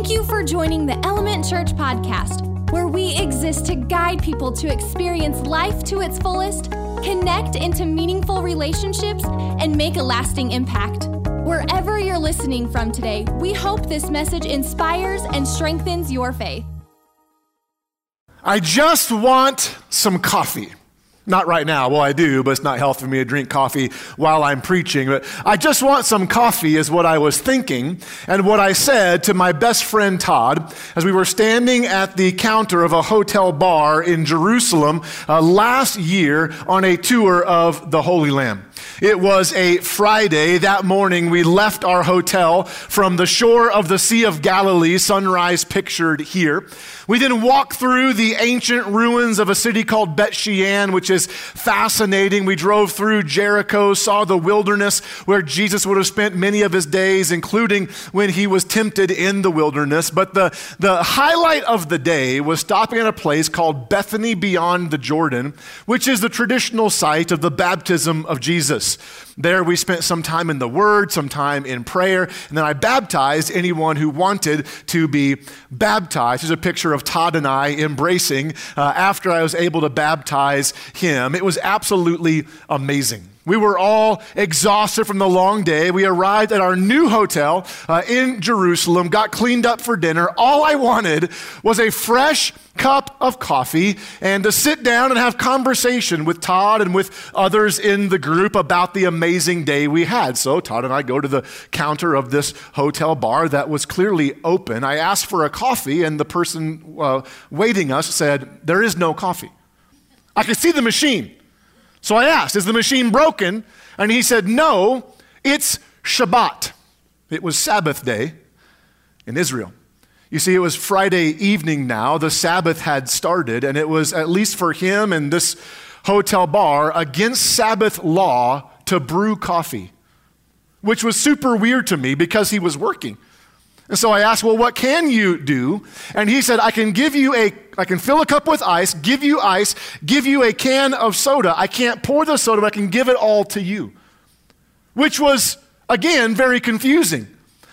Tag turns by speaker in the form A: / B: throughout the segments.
A: Thank you for joining the Element Church podcast, where we exist to guide people to experience life to its fullest, connect into meaningful relationships, and make a lasting impact. Wherever you're listening from today, we hope this message inspires and strengthens your faith.
B: I just want some coffee. Not right now. Well, I do, but it's not healthy for me to drink coffee while I'm preaching. But I just want some coffee, is what I was thinking, and what I said to my best friend Todd as we were standing at the counter of a hotel bar in Jerusalem uh, last year on a tour of the Holy Land. It was a Friday. That morning, we left our hotel from the shore of the Sea of Galilee, sunrise pictured here. We then walked through the ancient ruins of a city called Bet Shean, which is fascinating. We drove through Jericho, saw the wilderness where Jesus would have spent many of his days, including when he was tempted in the wilderness. But the, the highlight of the day was stopping at a place called Bethany beyond the Jordan, which is the traditional site of the baptism of Jesus. Jesus. There we spent some time in the Word, some time in prayer, and then I baptized anyone who wanted to be baptized. There's a picture of Todd and I embracing uh, after I was able to baptize him. It was absolutely amazing. We were all exhausted from the long day. We arrived at our new hotel uh, in Jerusalem, got cleaned up for dinner. All I wanted was a fresh cup of coffee and to sit down and have conversation with Todd and with others in the group about the amazing day we had. So Todd and I go to the counter of this hotel bar that was clearly open. I asked for a coffee, and the person uh, waiting us said, There is no coffee. I could see the machine. So I asked, Is the machine broken? And he said, No, it's Shabbat. It was Sabbath day in Israel. You see, it was Friday evening now. The Sabbath had started, and it was, at least for him and this hotel bar, against Sabbath law to brew coffee, which was super weird to me because he was working. And so I asked, Well, what can you do? And he said, I can give you a, I can fill a cup with ice, give you ice, give you a can of soda. I can't pour the soda, but I can give it all to you. Which was, again, very confusing.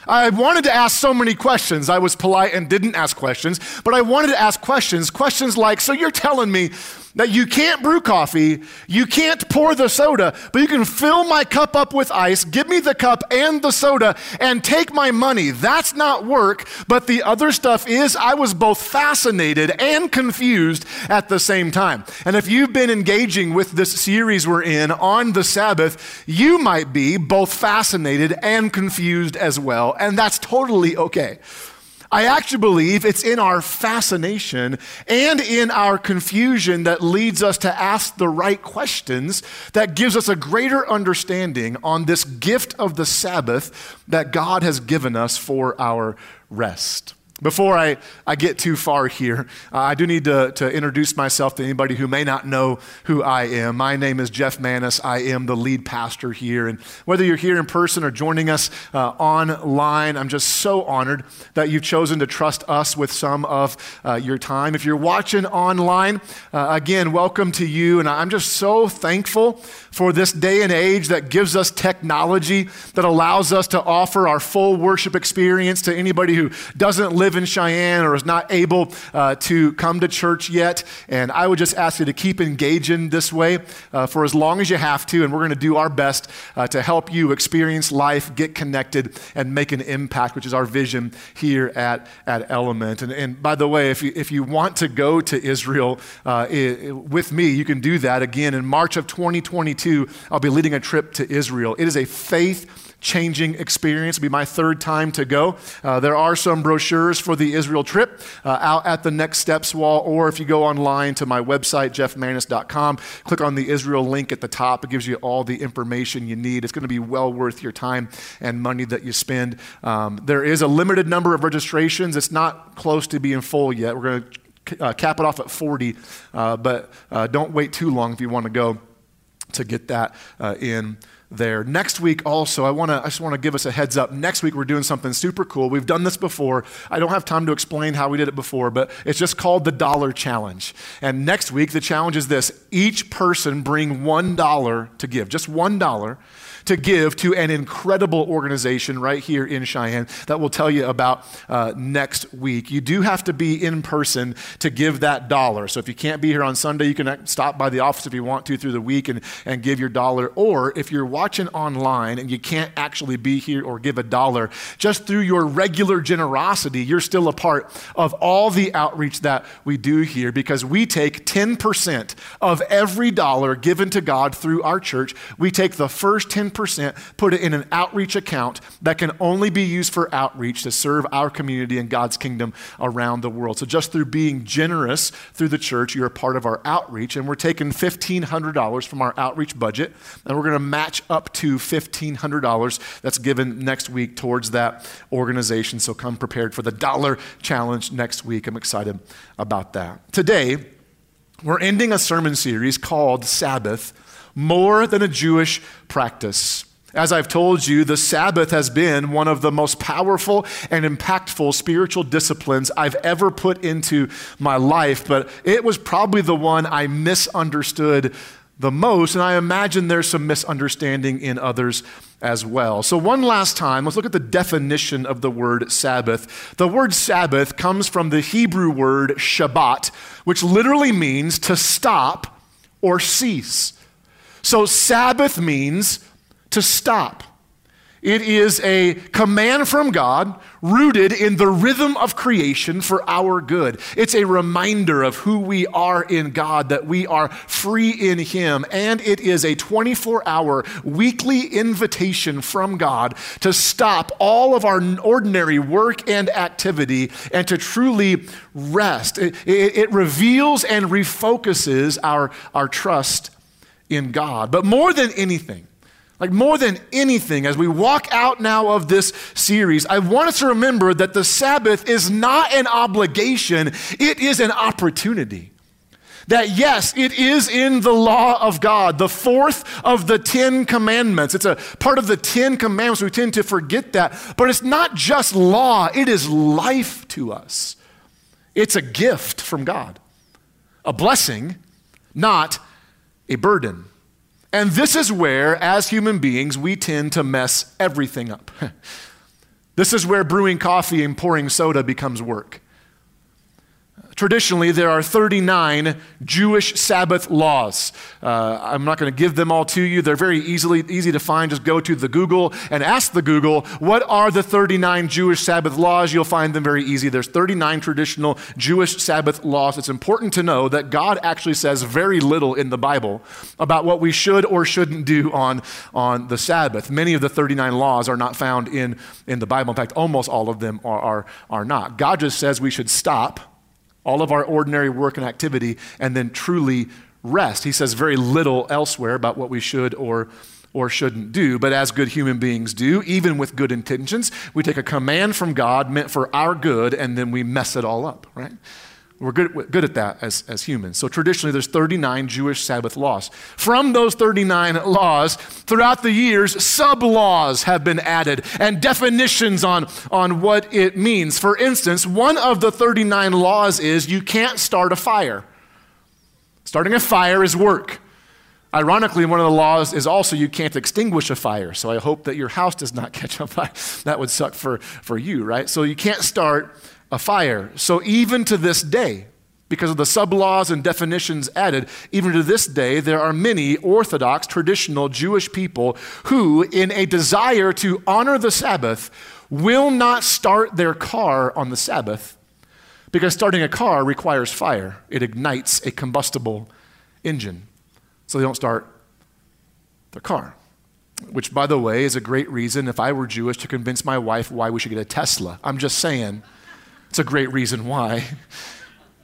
B: I wanted to ask so many questions. I was polite and didn't ask questions, but I wanted to ask questions. Questions like, So you're telling me that you can't brew coffee, you can't pour the soda, but you can fill my cup up with ice, give me the cup and the soda, and take my money. That's not work, but the other stuff is. I was both fascinated and confused at the same time. And if you've been engaging with this series we're in on the Sabbath, you might be both fascinated and confused as well, and that's totally okay. I actually believe it's in our fascination and in our confusion that leads us to ask the right questions that gives us a greater understanding on this gift of the Sabbath that God has given us for our rest. Before I, I get too far here, uh, I do need to, to introduce myself to anybody who may not know who I am. My name is Jeff Manis. I am the lead pastor here. And whether you're here in person or joining us uh, online, I'm just so honored that you've chosen to trust us with some of uh, your time. If you're watching online, uh, again, welcome to you. And I'm just so thankful for this day and age that gives us technology that allows us to offer our full worship experience to anybody who doesn't live in Cheyenne or is not able uh, to come to church yet. And I would just ask you to keep engaging this way uh, for as long as you have to. And we're going to do our best uh, to help you experience life, get connected, and make an impact, which is our vision here at, at Element. And, and by the way, if you, if you want to go to Israel it, uh, with me, you can do that again in March of 2022. I'll be leading a trip to Israel. It is a faith changing experience. It'll be my third time to go. Uh, there are some brochures for the Israel trip uh, out at the Next Steps wall, or if you go online to my website, jeffmanis.com, click on the Israel link at the top. It gives you all the information you need. It's going to be well worth your time and money that you spend. Um, there is a limited number of registrations. It's not close to being full yet. We're going to uh, cap it off at 40, uh, but uh, don't wait too long if you want to go to get that uh, in there. Next week, also, I, wanna, I just want to give us a heads up. Next week, we're doing something super cool. We've done this before. I don't have time to explain how we did it before, but it's just called the Dollar Challenge. And next week, the challenge is this each person bring $1 to give, just $1 to give to an incredible organization right here in Cheyenne that we'll tell you about uh, next week. You do have to be in person to give that dollar. So if you can't be here on Sunday, you can stop by the office if you want to through the week and, and give your dollar. Or if you're watching online and you can't actually be here or give a dollar, just through your regular generosity, you're still a part of all the outreach that we do here because we take 10% of every dollar given to God through our church. We take the first 10%, put it in an outreach account that can only be used for outreach to serve our community and God's kingdom around the world. So just through being generous through the church, you're a part of our outreach. And we're taking $1,500 from our outreach budget, and we're going to match up to $1,500 that's given next week towards that organization. So come prepared for the dollar challenge next week. I'm excited about that. Today, we're ending a sermon series called Sabbath More Than a Jewish Practice. As I've told you, the Sabbath has been one of the most powerful and impactful spiritual disciplines I've ever put into my life, but it was probably the one I misunderstood the most, and I imagine there's some misunderstanding in others as well. So, one last time, let's look at the definition of the word Sabbath. The word Sabbath comes from the Hebrew word Shabbat, which literally means to stop or cease. So, Sabbath means to stop. It is a command from God rooted in the rhythm of creation for our good. It's a reminder of who we are in God, that we are free in Him. And it is a 24 hour weekly invitation from God to stop all of our ordinary work and activity and to truly rest. It, it, it reveals and refocuses our, our trust in God. But more than anything, like, more than anything, as we walk out now of this series, I want us to remember that the Sabbath is not an obligation, it is an opportunity. That, yes, it is in the law of God, the fourth of the Ten Commandments. It's a part of the Ten Commandments. We tend to forget that. But it's not just law, it is life to us. It's a gift from God, a blessing, not a burden. And this is where, as human beings, we tend to mess everything up. this is where brewing coffee and pouring soda becomes work. Traditionally, there are 39 Jewish Sabbath laws. Uh, I'm not going to give them all to you. They're very easily easy to find. Just go to the Google and ask the Google, what are the 39 Jewish Sabbath laws? You'll find them very easy. There's 39 traditional Jewish Sabbath laws. It's important to know that God actually says very little in the Bible about what we should or shouldn't do on, on the Sabbath. Many of the 39 laws are not found in, in the Bible. In fact, almost all of them are, are, are not. God just says we should stop all of our ordinary work and activity, and then truly rest. He says very little elsewhere about what we should or or shouldn't do, but as good human beings do, even with good intentions, we take a command from God meant for our good and then we mess it all up, right? We're good, good at that as, as humans. So traditionally, there's 39 Jewish Sabbath laws. From those 39 laws, throughout the years, sub laws have been added and definitions on, on what it means. For instance, one of the 39 laws is you can't start a fire. Starting a fire is work. Ironically, one of the laws is also you can't extinguish a fire. So I hope that your house does not catch on fire. That would suck for, for you, right? So you can't start a fire. So even to this day, because of the sub laws and definitions added, even to this day, there are many Orthodox, traditional Jewish people who, in a desire to honor the Sabbath, will not start their car on the Sabbath because starting a car requires fire. It ignites a combustible engine. So they don't start their car. Which, by the way, is a great reason, if I were Jewish, to convince my wife why we should get a Tesla. I'm just saying. It's a great reason why.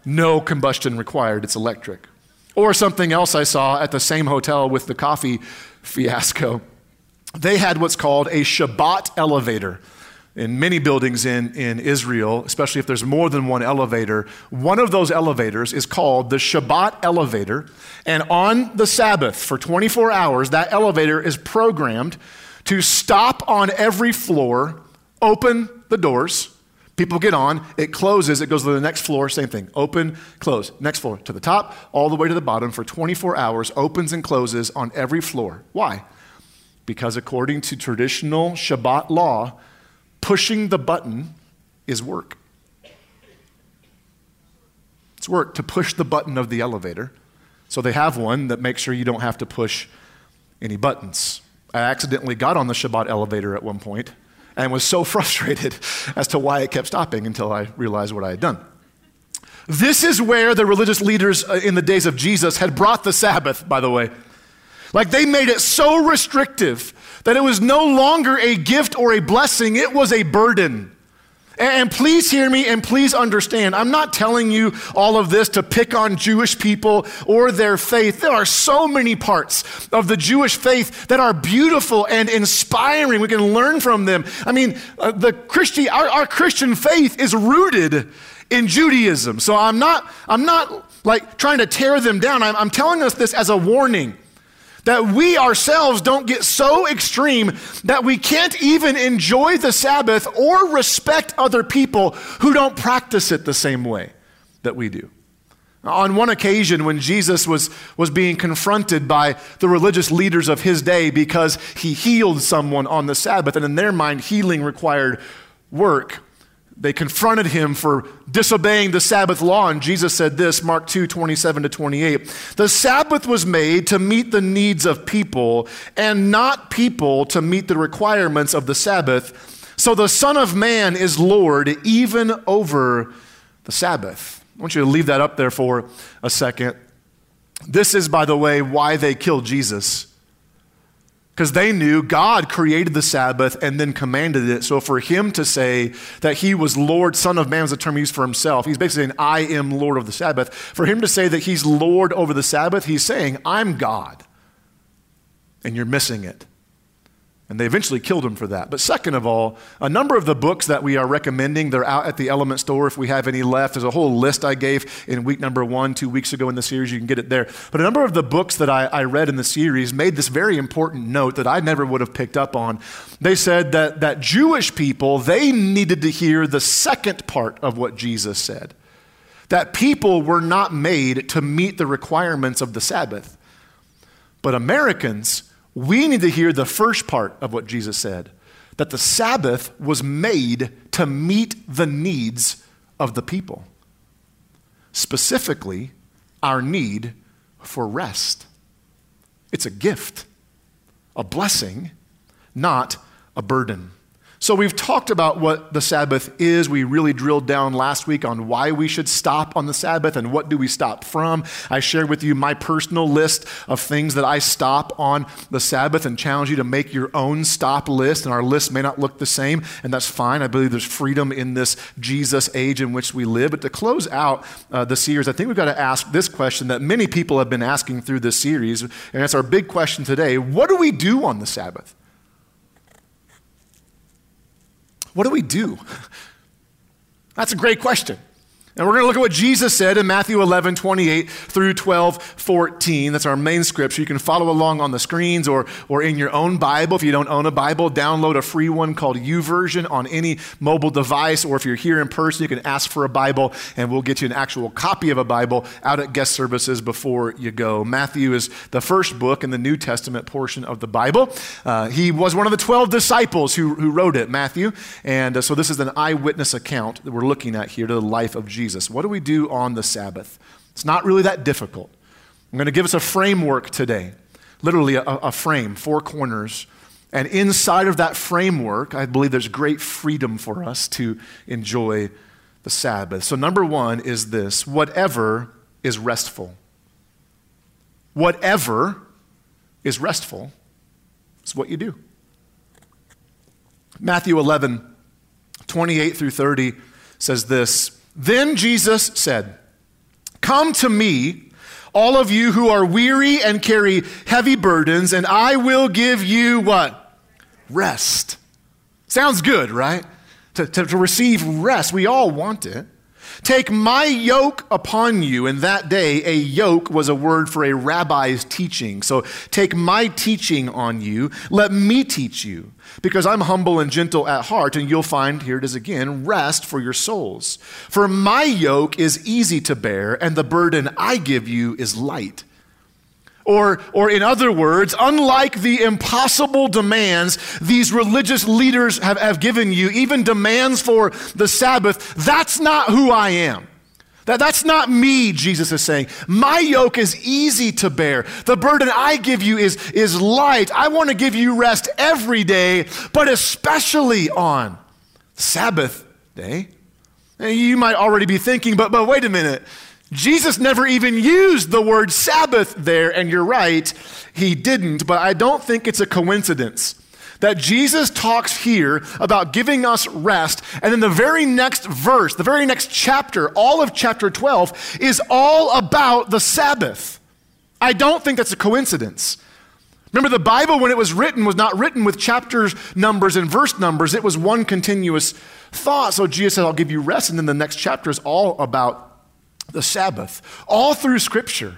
B: No combustion required, it's electric. Or something else I saw at the same hotel with the coffee fiasco. They had what's called a Shabbat elevator. In many buildings in, in Israel, especially if there's more than one elevator, one of those elevators is called the Shabbat elevator. And on the Sabbath, for 24 hours, that elevator is programmed to stop on every floor, open the doors, People get on, it closes, it goes to the next floor, same thing. Open, close, next floor, to the top, all the way to the bottom for 24 hours, opens and closes on every floor. Why? Because according to traditional Shabbat law, pushing the button is work. It's work to push the button of the elevator. So they have one that makes sure you don't have to push any buttons. I accidentally got on the Shabbat elevator at one point and was so frustrated as to why it kept stopping until I realized what I had done. This is where the religious leaders uh, in the days of Jesus had brought the Sabbath, by the way. Like they made it so restrictive that it was no longer a gift or a blessing, it was a burden. And please hear me and please understand. I'm not telling you all of this to pick on Jewish people or their faith. There are so many parts of the Jewish faith that are beautiful and inspiring. We can learn from them. I mean, uh, the Christian, our, our Christian faith is rooted in Judaism. So I'm not, I'm not like trying to tear them down. I'm, I'm telling us this as a warning that we ourselves don't get so extreme that we can't even enjoy the Sabbath or respect other people who don't practice it the same way that we do. On one occasion, when Jesus was, was being confronted by the religious leaders of his day because he healed someone on the Sabbath, and in their mind, healing required work, they confronted him for disobeying the Sabbath law, and Jesus said this Mark 2 27 to 28. The Sabbath was made to meet the needs of people, and not people to meet the requirements of the Sabbath. So the Son of Man is Lord even over the Sabbath. I want you to leave that up there for a second. This is, by the way, why they killed Jesus because they knew God created the Sabbath and then commanded it. So for him to say that he was Lord, Son of Man was a term he used for himself. He's basically saying, I am Lord of the Sabbath. For him to say that he's Lord over the Sabbath, he's saying, I'm God. And you're missing it. And they eventually killed him for that. But second of all, a number of the books that we are recommending, they're out at the Element Store if we have any left. There's a whole list I gave in week number one, two weeks ago in the series. You can get it there. But a number of the books that I, I read in the series made this very important note that I never would have picked up on. They said that, that Jewish people, they needed to hear the second part of what Jesus said. That people were not made to meet the requirements of the Sabbath. But Americans, we need to hear the first part of what Jesus said that the Sabbath was made to meet the needs of the people, specifically, our need for rest. It's a gift, a blessing, not a burden. So, we've talked about what the Sabbath is. We really drilled down last week on why we should stop on the Sabbath and what do we stop from. I shared with you my personal list of things that I stop on the Sabbath and challenge you to make your own stop list. And our list may not look the same, and that's fine. I believe there's freedom in this Jesus age in which we live. But to close out uh, the series, I think we've got to ask this question that many people have been asking through this series, and that's our big question today What do we do on the Sabbath? What do we do? That's a great question. And we're going to look at what Jesus said in Matthew 11, 28 through 12, 14. That's our main scripture. You can follow along on the screens or, or in your own Bible. If you don't own a Bible, download a free one called YouVersion on any mobile device. Or if you're here in person, you can ask for a Bible and we'll get you an actual copy of a Bible out at guest services before you go. Matthew is the first book in the New Testament portion of the Bible. Uh, he was one of the 12 disciples who, who wrote it, Matthew. And uh, so this is an eyewitness account that we're looking at here to the life of Jesus. Jesus. What do we do on the Sabbath? It's not really that difficult. I'm going to give us a framework today, literally a, a frame, four corners. And inside of that framework, I believe there's great freedom for us to enjoy the Sabbath. So, number one is this whatever is restful. Whatever is restful is what you do. Matthew 11, 28 through 30 says this then Jesus said, Come to me, all of you who are weary and carry heavy burdens, and I will give you what? Rest. Sounds good, right? To, to, to receive rest. We all want it. Take my yoke upon you. In that day, a yoke was a word for a rabbi's teaching. So take my teaching on you. Let me teach you, because I'm humble and gentle at heart, and you'll find, here it is again, rest for your souls. For my yoke is easy to bear, and the burden I give you is light. Or, or in other words, unlike the impossible demands these religious leaders have, have given you, even demands for the Sabbath, that's not who I am. That, that's not me, Jesus is saying. My yoke is easy to bear. The burden I give you is, is light. I want to give you rest every day, but especially on Sabbath day. And you might already be thinking, but, but wait a minute. Jesus never even used the word Sabbath there, and you're right, he didn't, but I don't think it's a coincidence that Jesus talks here about giving us rest, and then the very next verse, the very next chapter, all of chapter 12, is all about the Sabbath. I don't think that's a coincidence. Remember, the Bible, when it was written, was not written with chapters, numbers, and verse numbers. It was one continuous thought. So Jesus said, I'll give you rest. And then the next chapter is all about the Sabbath, all through Scripture.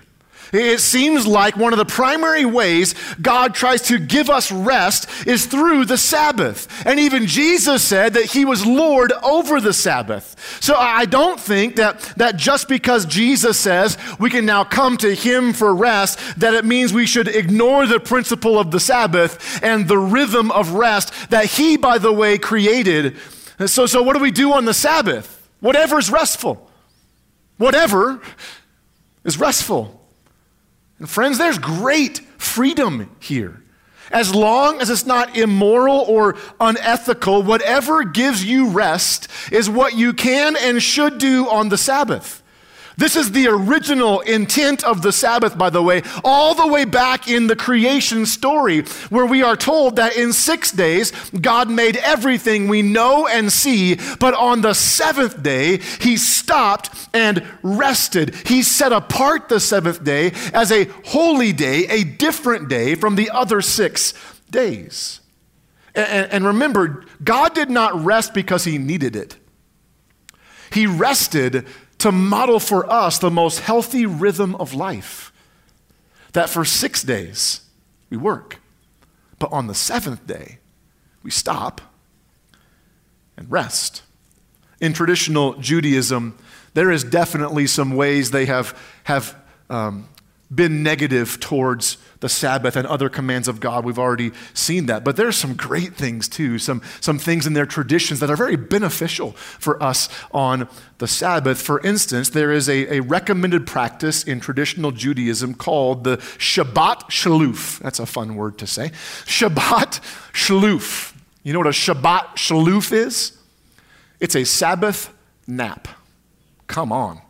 B: It seems like one of the primary ways God tries to give us rest is through the Sabbath. And even Jesus said that he was Lord over the Sabbath. So I don't think that, that just because Jesus says we can now come to him for rest, that it means we should ignore the principle of the Sabbath and the rhythm of rest that he, by the way, created. So, so what do we do on the Sabbath? Whatever is restful. Whatever is restful. And friends, there's great freedom here. As long as it's not immoral or unethical, whatever gives you rest is what you can and should do on the Sabbath. This is the original intent of the Sabbath, by the way, all the way back in the creation story, where we are told that in six days, God made everything we know and see, but on the seventh day, He stopped and rested. He set apart the seventh day as a holy day, a different day from the other six days. And, and remember, God did not rest because He needed it, He rested to model for us the most healthy rhythm of life. That for six days we work, but on the seventh day we stop and rest. In traditional Judaism, there is definitely some ways they have, have um, been negative towards the Sabbath and other commands of God. We've already seen that. But there's some great things too, some, some things in their traditions that are very beneficial for us on the Sabbath. For instance, there is a, a recommended practice in traditional Judaism called the Shabbat Shaluf. That's a fun word to say. Shabbat Shaluf. You know what a Shabbat Shaluf is? It's a Sabbath nap. Come on.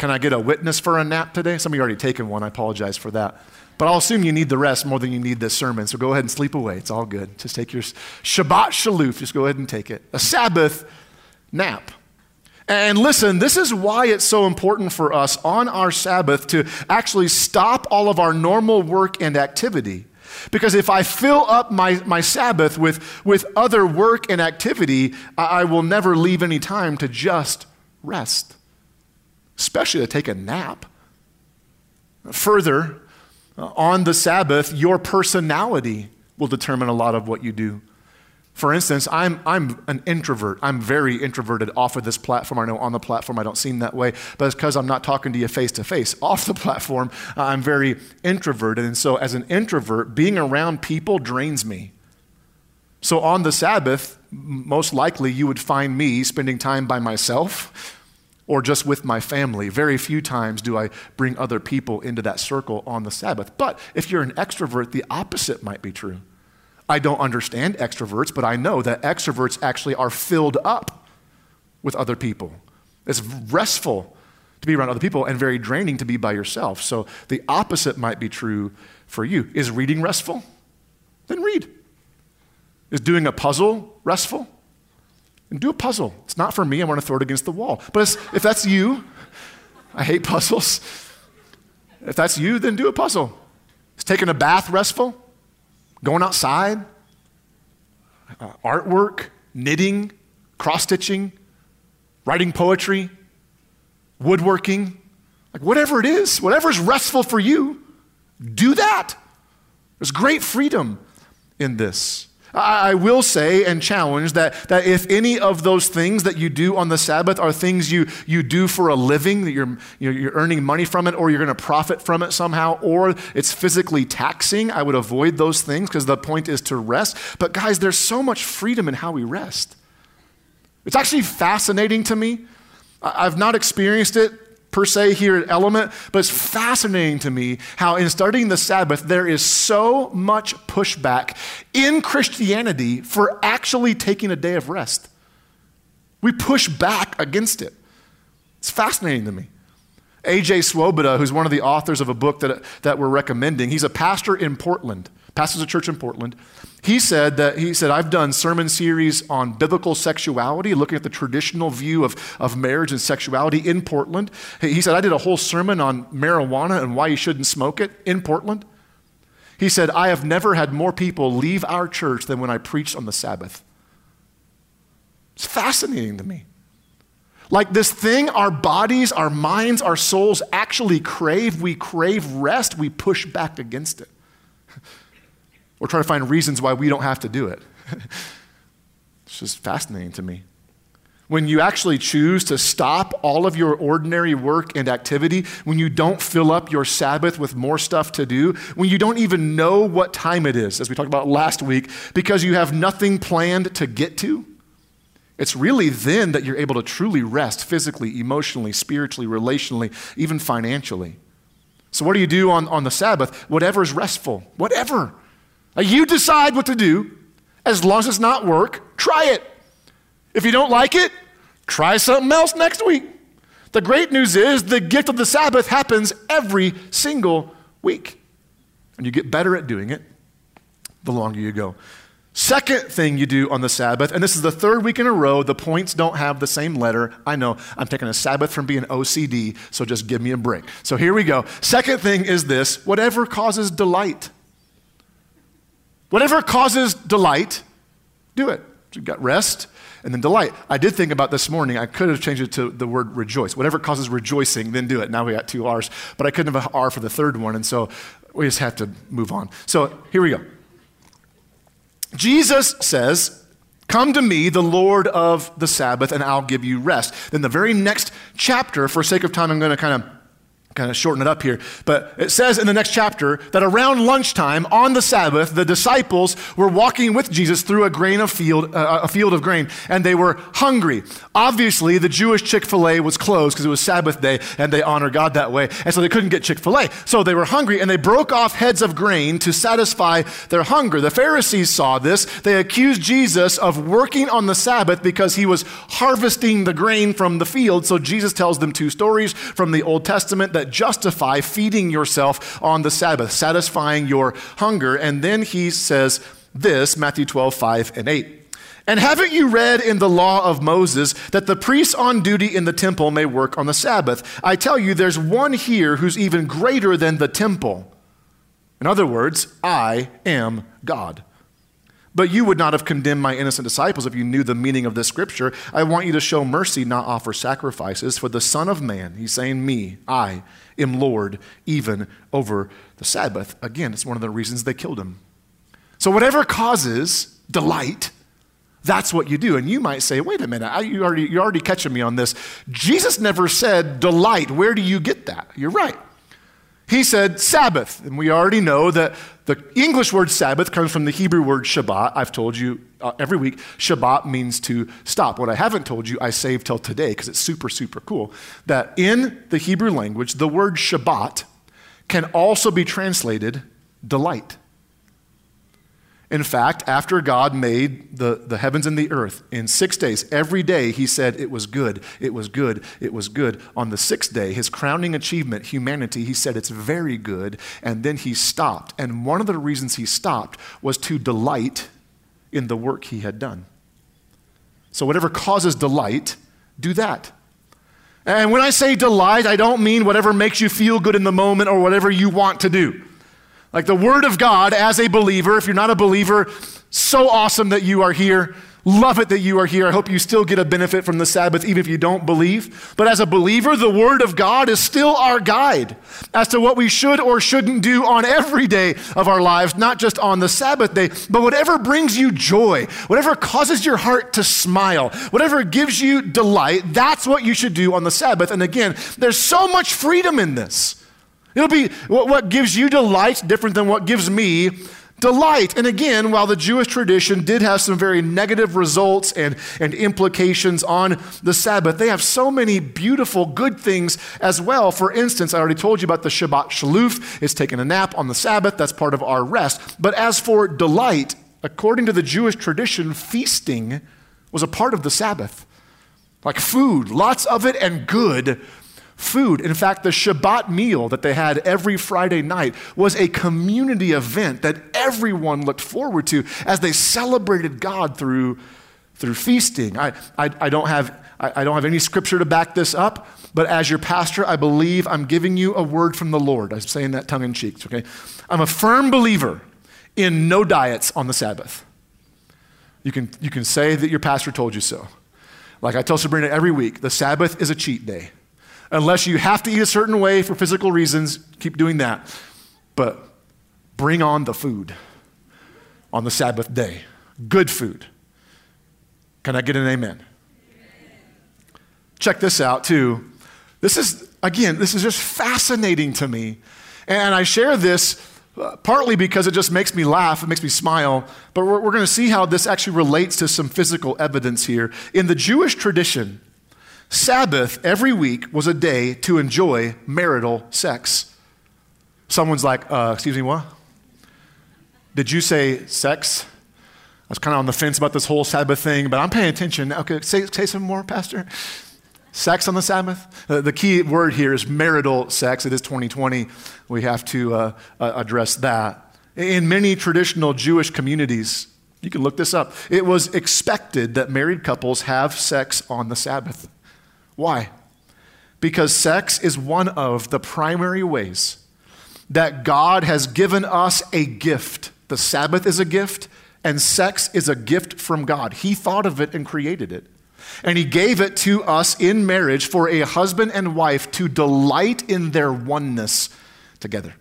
B: Can I get a witness for a nap today? Some of you already taken one. I apologize for that. But I'll assume you need the rest more than you need this sermon. So go ahead and sleep away. It's all good. Just take your Shabbat Shaluf. Just go ahead and take it. A Sabbath nap. And listen, this is why it's so important for us on our Sabbath to actually stop all of our normal work and activity. Because if I fill up my, my Sabbath with, with other work and activity, I, I will never leave any time to just rest, especially to take a nap. Further, uh, on the Sabbath, your personality will determine a lot of what you do. For instance, I'm, I'm an introvert. I'm very introverted off of this platform. I know on the platform I don't seem that way, but it's because I'm not talking to you face to face. Off the platform, uh, I'm very introverted. And so, as an introvert, being around people drains me. So, on the Sabbath, most likely you would find me spending time by myself or just with my family. Very few times do I bring other people into that circle on the Sabbath. But if you're an extrovert, the opposite might be true. I don't understand extroverts, but I know that extroverts actually are filled up with other people. It's restful to be around other people and very draining to be by yourself. So the opposite might be true for you. Is reading restful? Then read. Is doing a puzzle restful? And do a puzzle. It's not for me, I want to throw it against the wall. But if that's you, I hate puzzles. If that's you, then do a puzzle. Is taking a bath restful? Going outside? Uh, artwork? Knitting? Cross stitching? Writing poetry? Woodworking? Like whatever it is, whatever is restful for you, do that. There's great freedom in this. I, will say and challenge that, that if any of those things that you do on the Sabbath are things you, you do for a living, that you're, you're earning money from it, or you're going to profit from it somehow, or it's physically taxing, I would avoid those things because the point is to rest. But guys, there's so much freedom in how we rest. It's actually fascinating to me. I've not experienced it per se here at Element, but it's fascinating to me how in starting the Sabbath, there is so much pushback in Christianity for actually taking a day of rest. We push back against it. It's fascinating to me. A.J. Swoboda, who's one of the authors of a book that, that we're recommending, he's a pastor in Portland, pastors a church in Portland. He said that he said, I've done sermon series on biblical sexuality, looking at the traditional view of, of marriage and sexuality in Portland. He said, I did a whole sermon on marijuana and why you shouldn't smoke it in Portland. He said, I have never had more people leave our church than when I preached on the Sabbath. It's fascinating to me. Like this thing our bodies, our minds, our souls actually crave, we crave rest, we push back against it or try to find reasons why we don't have to do it. it's just fascinating to me. When you actually choose to stop all of your ordinary work and activity, when you don't fill up your Sabbath with more stuff to do, when you don't even know what time it is, as we talked about last week, because you have nothing planned to get to, it's really then that you're able to truly rest physically, emotionally, spiritually, relationally, even financially. So, what do you do on, on the Sabbath? Whatever is restful, whatever. You decide what to do. As long as it's not work, try it. If you don't like it, try something else next week. The great news is the gift of the Sabbath happens every single week. And you get better at doing it the longer you go. Second thing you do on the Sabbath, and this is the third week in a row, the points don't have the same letter. I know I'm taking a Sabbath from being OCD, so just give me a break. So here we go. Second thing is this whatever causes delight. Whatever causes delight, do it. You've got rest and then delight. I did think about this morning, I could have changed it to the word rejoice. Whatever causes rejoicing, then do it. Now we got two R's, but I couldn't have an R for the third one, and so we just have to move on. So here we go. Jesus says, Come to me, the Lord of the Sabbath, and I'll give you rest. Then the very next chapter, for sake of time, I'm going to kind of kind of shorten it up here, but it says in the next chapter that around lunchtime on the Sabbath, the disciples were walking with Jesus through a grain of field, uh, a field of grain, and they were hungry. Obviously, the Jewish Chick Fil A was closed because it was Sabbath day, and they honor God that way, and so they couldn't get Chick Fil A. So they were hungry, and they broke off heads of grain to satisfy their hunger. The Pharisees saw this. They accused Jesus of working on the Sabbath because he was harvesting the grain from the field. So Jesus tells them two stories from the Old Testament that justify feeding yourself on the Sabbath, satisfying your hunger. And then he says this Matthew 12, 5 and 8. And haven't you read in the law of Moses that the priests on duty in the temple may work on the Sabbath? I tell you, there's one here who's even greater than the temple. In other words, I am God. But you would not have condemned my innocent disciples if you knew the meaning of this scripture. I want you to show mercy, not offer sacrifices. For the Son of Man, he's saying, Me, I am Lord, even over the Sabbath. Again, it's one of the reasons they killed him. So, whatever causes delight, that's what you do. And you might say, wait a minute, I, you already, you're already catching me on this. Jesus never said delight. Where do you get that? You're right. He said Sabbath. And we already know that the English word Sabbath comes from the Hebrew word Shabbat. I've told you uh, every week, Shabbat means to stop. What I haven't told you, I saved till today because it's super, super cool. That in the Hebrew language, the word Shabbat can also be translated delight. In fact, after God made the, the heavens and the earth in six days, every day he said it was good, it was good, it was good. On the sixth day, his crowning achievement, humanity, he said it's very good, and then he stopped. And one of the reasons he stopped was to delight in the work he had done. So, whatever causes delight, do that. And when I say delight, I don't mean whatever makes you feel good in the moment or whatever you want to do. Like the Word of God as a believer, if you're not a believer, so awesome that you are here. Love it that you are here. I hope you still get a benefit from the Sabbath, even if you don't believe. But as a believer, the Word of God is still our guide as to what we should or shouldn't do on every day of our lives, not just on the Sabbath day. But whatever brings you joy, whatever causes your heart to smile, whatever gives you delight, that's what you should do on the Sabbath. And again, there's so much freedom in this. It'll be what, gives you delight different than what gives me delight. And again, while the Jewish tradition did have some very negative results and, and implications on the Sabbath, they have so many beautiful, good things as well. For instance, I already told you about the Shabbat Shaluf. It's taking a nap on the Sabbath. That's part of our rest. But as for delight, according to the Jewish tradition, feasting was a part of the Sabbath. Like food, lots of it and good food. In fact, the Shabbat meal that they had every Friday night was a community event that everyone looked forward to as they celebrated God through, through feasting. I, I, I don't have, I, I don't have any scripture to back this up, but as your pastor, I believe I'm giving you a word from the Lord. I'm saying that tongue in cheek, okay? I'm a firm believer in no diets on the Sabbath. You can, you can say that your pastor told you so. Like I tell Sabrina every week, the Sabbath is a cheat day. Unless you have to eat a certain way for physical reasons, keep doing that. But bring on the food on the Sabbath day. Good food. Can I get an amen? Check this out, too. This is, again, this is just fascinating to me. And I share this uh, partly because it just makes me laugh, it makes me smile, but we're, we're going to see how this actually relates to some physical evidence here. In the Jewish tradition, Sabbath every week was a day to enjoy marital sex. Someone's like, uh, excuse me, what? Did you say sex? I was kind of on the fence about this whole Sabbath thing, but I'm paying attention. Okay, say, say some more, Pastor. Sex on the Sabbath? Uh, the key word here is marital sex. It is 2020. We have to uh, uh, address that. In many traditional Jewish communities, you can look this up, it was expected that married couples have sex on the Sabbath. Why? Because sex is one of the primary ways that God has given us a gift. The Sabbath is a gift, and sex is a gift from God. He thought of it and created it. And He gave it to us in marriage for a husband and wife to delight in their oneness together.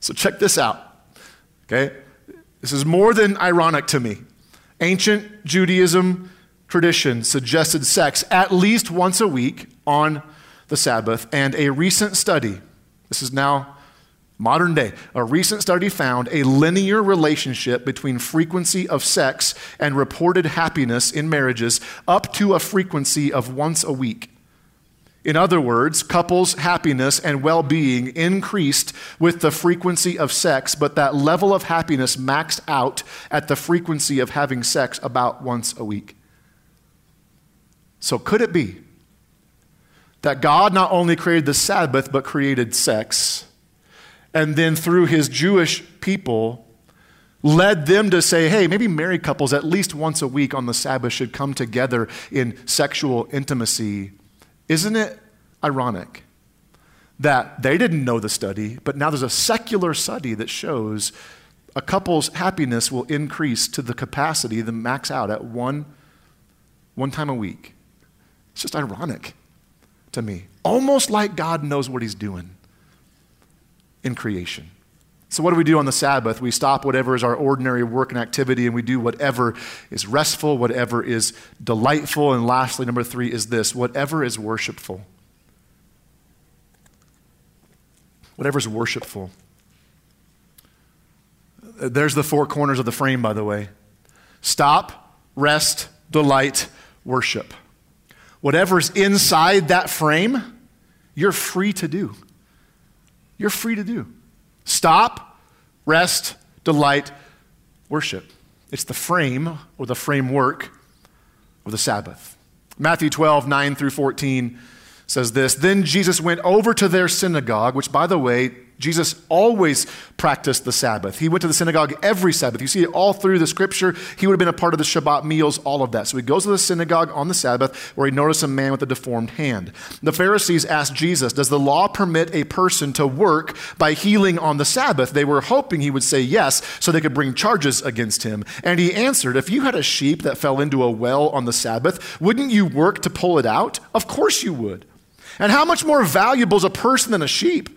B: So, check this out. Okay? This is more than ironic to me. Ancient Judaism tradition suggested sex at least once a week on the Sabbath, and a recent study, this is now modern day, a recent study found a linear relationship between frequency of sex and reported happiness in marriages up to a frequency of once a week. In other words, couples' happiness and well being increased with the frequency of sex, but that level of happiness maxed out at the frequency of having sex about once a week. So, could it be that God not only created the Sabbath, but created sex, and then through his Jewish people, led them to say, hey, maybe married couples at least once a week on the Sabbath should come together in sexual intimacy? Isn't it ironic that they didn't know the study, but now there's a secular study that shows a couple's happiness will increase to the capacity, the max out at one, one time a week? It's just ironic to me. Almost like God knows what He's doing in creation. So, what do we do on the Sabbath? We stop whatever is our ordinary work and activity, and we do whatever is restful, whatever is delightful. And lastly, number three is this whatever is worshipful. Whatever is worshipful. There's the four corners of the frame, by the way stop, rest, delight, worship whatever's inside that frame, you're free to do. You're free to do. Stop, rest, delight, worship. It's the frame or the framework of the Sabbath. Matthew 12, 9 through 14 says this Then Jesus went over to their synagogue, which, by the way, Jesus always practiced the Sabbath. He went to the synagogue every Sabbath. You see it all through the scripture. He would have been a part of the Shabbat meals, all of that. So he goes to the synagogue on the Sabbath where he noticed a man with a deformed hand. The Pharisees asked Jesus, Does the law permit a person to work by healing on the Sabbath? They were hoping he would say yes so they could bring charges against him. And he answered, If you had a sheep that fell into a well on the Sabbath, wouldn't you work to pull it out? Of course you would. And how much more valuable is a person than a sheep?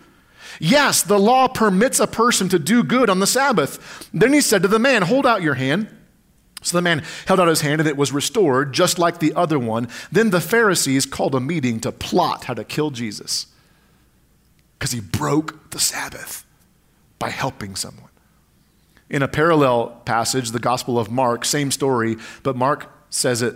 B: Yes, the law permits a person to do good on the Sabbath. Then he said to the man, Hold out your hand. So the man held out his hand and it was restored, just like the other one. Then the Pharisees called a meeting to plot how to kill Jesus because he broke the Sabbath by helping someone. In a parallel passage, the Gospel of Mark, same story, but Mark says it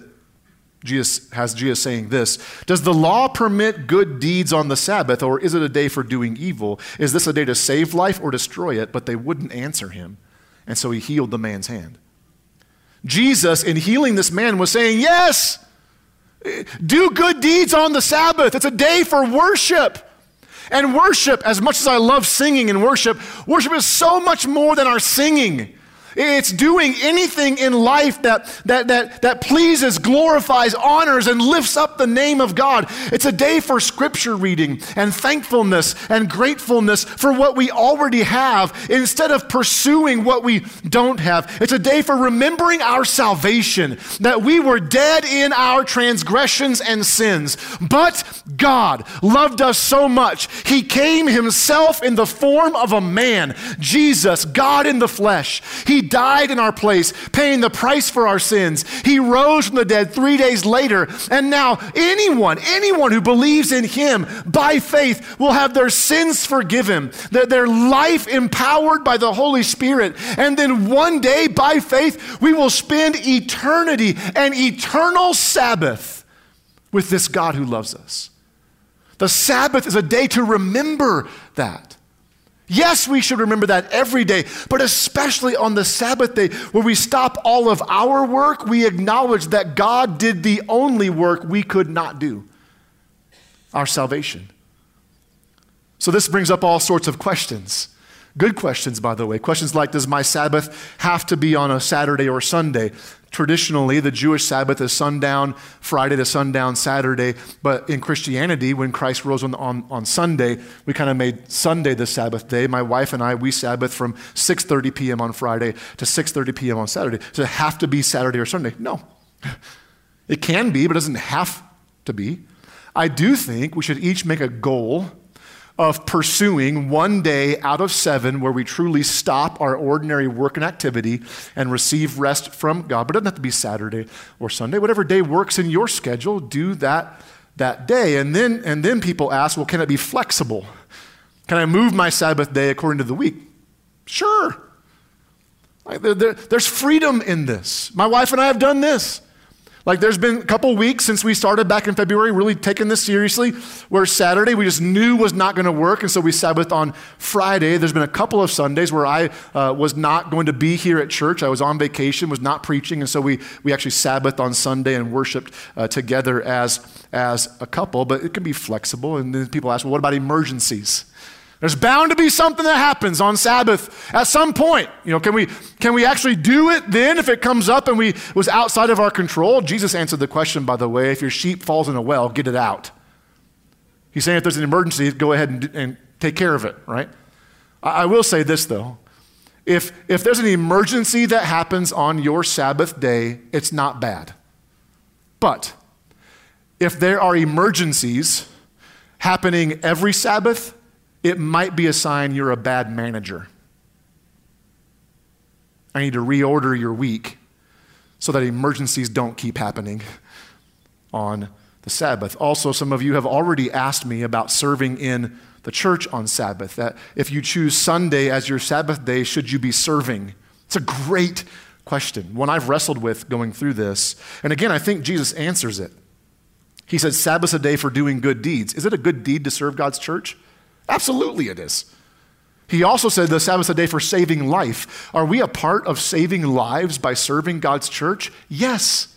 B: Jesus has Jesus saying this Does the law permit good deeds on the Sabbath, or is it a day for doing evil? Is this a day to save life or destroy it? But they wouldn't answer him. And so he healed the man's hand. Jesus, in healing this man, was saying, Yes, do good deeds on the Sabbath. It's a day for worship. And worship, as much as I love singing and worship, worship is so much more than our singing. It's doing anything in life that, that, that, that pleases, glorifies, honors, and lifts up the name of God. It's a day for scripture reading and thankfulness and gratefulness for what we already have instead of pursuing what we don't have. It's a day for remembering our salvation, that we were dead in our transgressions and sins. But God loved us so much, He came Himself in the form of a man, Jesus, God in the flesh. He died in our place, paying the price for our sins. He rose from the dead three days later. And now, anyone, anyone who believes in him by faith will have their sins forgiven, their, their life empowered by the Holy Spirit. And then one day, by faith, we will spend eternity, an eternal Sabbath with this God who loves us. The Sabbath is a day to remember that. Yes, we should remember that every day, but especially on the Sabbath day where we stop all of our work, we acknowledge that God did the only work we could not do our salvation. So, this brings up all sorts of questions. Good questions, by the way. Questions like Does my Sabbath have to be on a Saturday or Sunday? Traditionally, the Jewish Sabbath is sundown Friday to sundown Saturday. But in Christianity, when Christ rose on, on, on Sunday, we kind of made Sunday the Sabbath day. My wife and I, we Sabbath from 6.30 p.m. on Friday to 6.30 p.m. on Saturday. Does it have to be Saturday or Sunday? No. It can be, but it doesn't have to be. I do think we should each make a goal of pursuing one day out of seven where we truly stop our ordinary work and activity and receive rest from God. But it doesn't have to be Saturday or Sunday. Whatever day works in your schedule, do that that day. And then, and then people ask, well, can it be flexible? Can I move my Sabbath day according to the week? Sure. There, there, there's freedom in this. My wife and I have done this. Like there's been a couple weeks since we started back in February, really taking this seriously, where Saturday we just knew was not going to work, and so we Sabbath on Friday. There's been a couple of Sundays where I uh, was not going to be here at church. I was on vacation, was not preaching, and so we, we actually Sabbath on Sunday and worshiped uh, together as, as a couple. But it can be flexible, and then people ask, well, what about emergencies? There's bound to be something that happens on Sabbath at some point. You know, can we, can we actually do it then if it comes up and we was outside of our control? Jesus answered the question, by the way, if your sheep falls in a well, get it out. He's saying if there's an emergency, go ahead and, and take care of it, right? I, I will say this, though. If, if there's an emergency that happens on your Sabbath day, it's not bad. But if there are emergencies happening every Sabbath, it might be a sign you're a bad manager. I need to reorder your week so that emergencies don't keep happening on the Sabbath. Also, some of you have already asked me about serving in the church on Sabbath. That if you choose Sunday as your Sabbath day, should you be serving? It's a great question, one I've wrestled with going through this. And again, I think Jesus answers it. He said, Sabbath's a day for doing good deeds. Is it a good deed to serve God's church? Absolutely, it is. He also said the Sabbath is a day for saving life. Are we a part of saving lives by serving God's church? Yes.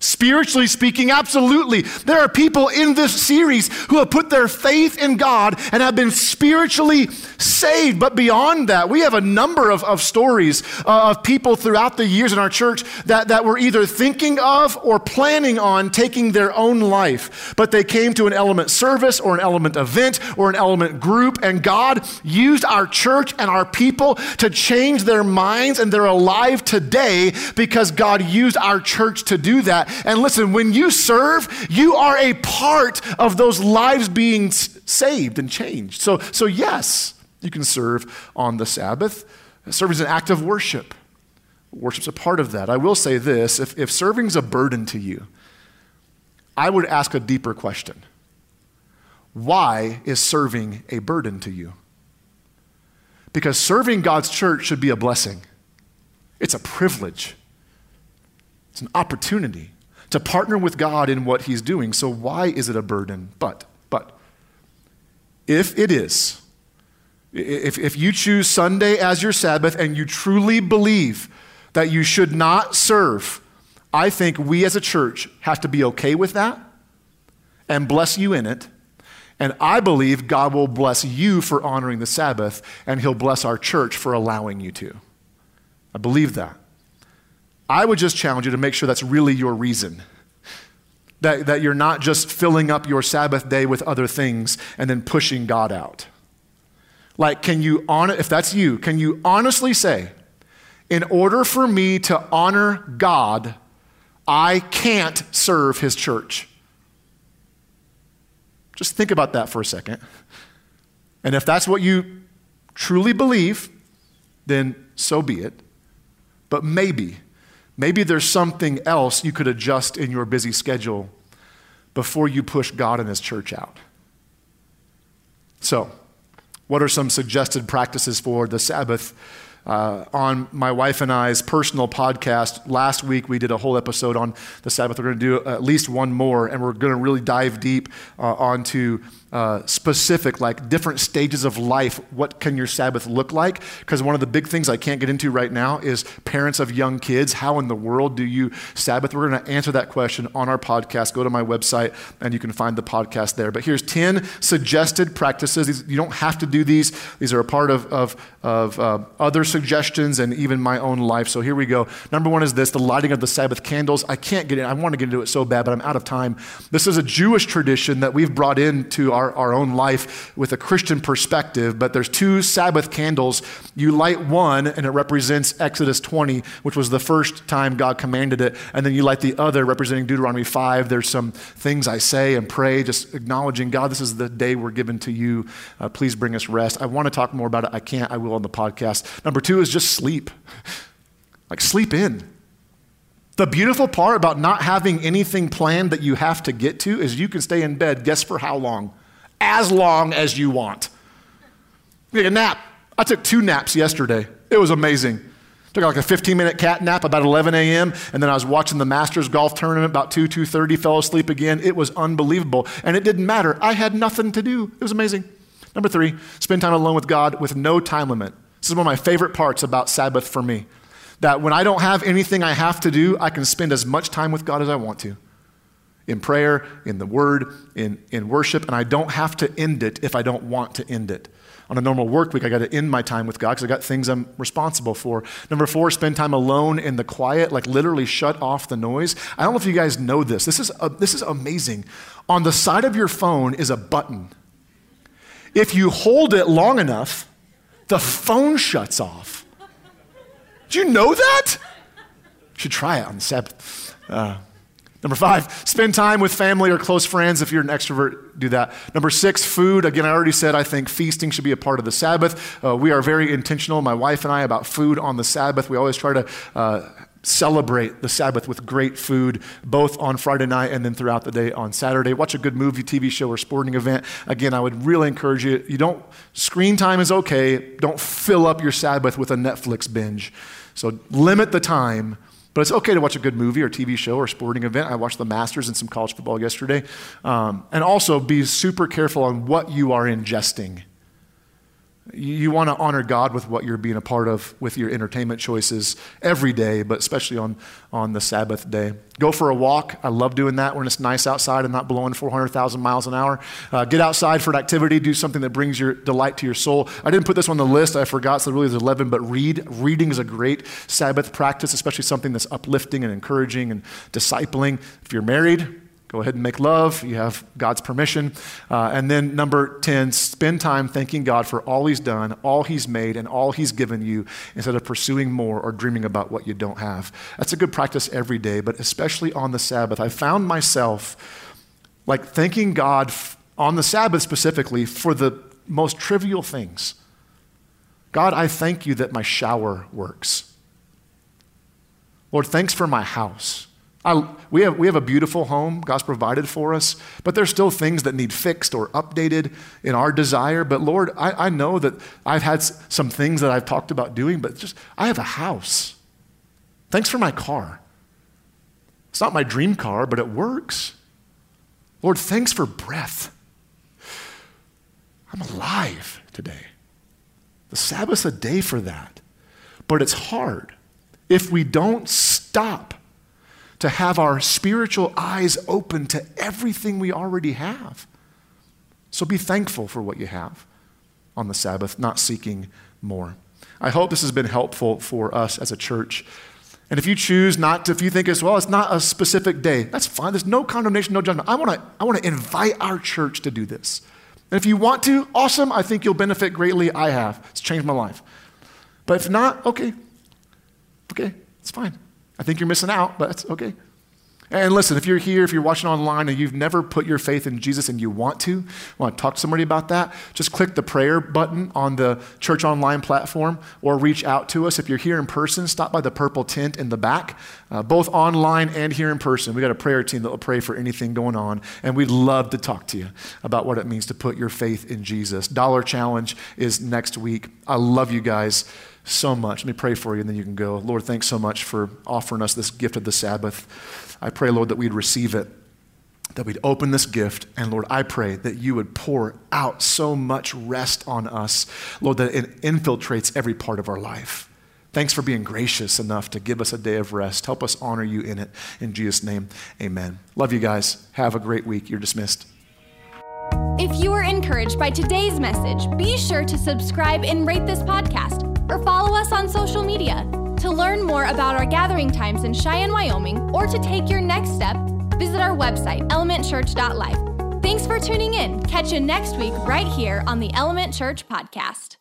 B: Spiritually speaking, absolutely. There are people in this series who have put their faith in God and have been spiritually saved. But beyond that, we have a number of, of stories uh, of people throughout the years in our church that, that were either thinking of or planning on taking their own life. But they came to an element service or an element event or an element group, and God used our church and our people to change their minds, and they're alive today because God used our church to do that. And listen, when you serve, you are a part of those lives being saved and changed. So, so yes, you can serve on the Sabbath. Serve is an act of worship. Worship's a part of that. I will say this if, if serving's a burden to you, I would ask a deeper question. Why is serving a burden to you? Because serving God's church should be a blessing. It's a privilege. It's an opportunity to partner with God in what He's doing. So, why is it a burden? But, but, if it is, if, if you choose Sunday as your Sabbath and you truly believe that you should not serve, I think we as a church have to be okay with that and bless you in it. And I believe God will bless you for honoring the Sabbath, and He'll bless our church for allowing you to. I believe that. I would just challenge you to make sure that's really your reason. That, that you're not just filling up your Sabbath day with other things and then pushing God out. Like, can you, on, if that's you, can you honestly say, in order for me to honor God, I can't serve his church? Just think about that for a second. And if that's what you truly believe, then so be it. But maybe Maybe there's something else you could adjust in your busy schedule before you push God and His church out. So, what are some suggested practices for the Sabbath? Uh, on my wife and I's personal podcast. Last week, we did a whole episode on the Sabbath. We're going to do at least one more, and we're going to really dive deep uh, onto uh, specific, like different stages of life. What can your Sabbath look like? Because one of the big things I can't get into right now is parents of young kids. How in the world do you Sabbath? We're going to answer that question on our podcast. Go to my website and you can find the podcast there. But here's 10 suggested practices. You don't have to do these, these are a part of, of, of uh, other suggestions and even my own life. So here we go. Number one is this the lighting of the Sabbath candles. I can't get in, I want to get into it so bad, but I'm out of time. This is a Jewish tradition that we've brought into our, our own life with a Christian perspective, but there's two Sabbath candles. You light one, and it represents Exodus 20, which was the first time God commanded it, and then you light the other, representing Deuteronomy 5. There's some things I say and pray, just acknowledging, God, this is the day we're given to you. Uh, please bring us rest. I want to talk more about it. I can't. I will on the podcast. Number two is just sleep. Like, sleep in. The beautiful part about not having anything planned that you have to get to is you can stay in bed, guess for how long? As long as you want. Take a nap. I took two naps yesterday. It was amazing. Took like a 15 minute cat nap about 11 a.m. and then I was watching the Masters golf tournament about 2 2:30 fell asleep again. It was unbelievable and it didn't matter. I had nothing to do. It was amazing. Number 3, spend time alone with God with no time limit. This is one of my favorite parts about Sabbath for me. That when I don't have anything I have to do, I can spend as much time with God as I want to in prayer, in the word, in, in worship, and I don't have to end it if I don't want to end it. On a normal work week, I got to end my time with God because I got things I'm responsible for. Number four, spend time alone in the quiet, like literally shut off the noise. I don't know if you guys know this. This is, a, this is amazing. On the side of your phone is a button. If you hold it long enough, the phone shuts off. Do you know that? You should try it on the Sabbath. Uh, Number five, spend time with family or close friends. If you're an extrovert, do that. Number six, food. Again, I already said I think feasting should be a part of the Sabbath. Uh, we are very intentional, my wife and I, about food on the Sabbath. We always try to uh, celebrate the Sabbath with great food, both on Friday night and then throughout the day on Saturday. Watch a good movie, TV show, or sporting event. Again, I would really encourage you. You don't, screen time is okay. Don't fill up your Sabbath with a Netflix binge. So limit the time but it's okay to watch a good movie or TV show or sporting event. I watched the Masters and some college football yesterday. Um, and also be super careful on what you are ingesting. You want to honor God with what you're being a part of with your entertainment choices every day, but especially on, on the Sabbath day. Go for a walk. I love doing that when it's nice outside and not blowing 400,000 miles an hour. Uh, get outside for an activity. Do something that brings your delight to your soul. I didn't put this on the list. I forgot, so really there's 11, but read. Reading is a great Sabbath practice, especially something that's uplifting and encouraging and discipling. If you're married, Go ahead and make love. You have God's permission. Uh, and then number 10, spend time thanking God for all He's done, all He's made, and all He's given you instead of pursuing more or dreaming about what you don't have. That's a good practice every day, but especially on the Sabbath. I found myself like thanking God on the Sabbath specifically for the most trivial things. God, I thank you that my shower works. Lord, thanks for my house. I, we, have, we have a beautiful home God's provided for us, but there's still things that need fixed or updated in our desire. But Lord, I, I know that I've had some things that I've talked about doing, but just, I have a house. Thanks for my car. It's not my dream car, but it works. Lord, thanks for breath. I'm alive today. The Sabbath's a day for that. But it's hard if we don't stop to have our spiritual eyes open to everything we already have. So be thankful for what you have on the Sabbath, not seeking more. I hope this has been helpful for us as a church. And if you choose not to, if you think as well, it's not a specific day, that's fine. There's no condemnation, no judgment. I want to I want to invite our church to do this. And if you want to, awesome. I think you'll benefit greatly. I have. It's changed my life. But if not, okay. Okay, it's fine. I think you're missing out, but that's okay. And listen, if you're here, if you're watching online and you've never put your faith in Jesus and you want to, want to talk to somebody about that, just click the prayer button on the church online platform or reach out to us. If you're here in person, stop by the purple tent in the back, uh, both online and here in person. We got a prayer team that will pray for anything going on, and we'd love to talk to you about what it means to put your faith in Jesus. Dollar challenge is next week. I love you guys so much. Let me pray for you, and then you can go. Lord, thanks so much for offering us this gift of the Sabbath. I pray, Lord, that we'd receive it, that we'd open this gift, and Lord, I pray that you would pour out so much rest on us, Lord, that it infiltrates every part of our life. Thanks for being gracious enough to give us a day of rest. Help us honor you in it. In Jesus' name, amen. Love you guys. Have a great week. You're dismissed.
A: If you were encouraged by today's message, be sure to subscribe and rate this podcast or follow us on social media. To learn more about our gathering times in Cheyenne, Wyoming, or to take your next step, visit our website, elementchurch.life. Thanks for tuning in. Catch you next week right here on the Element Church Podcast.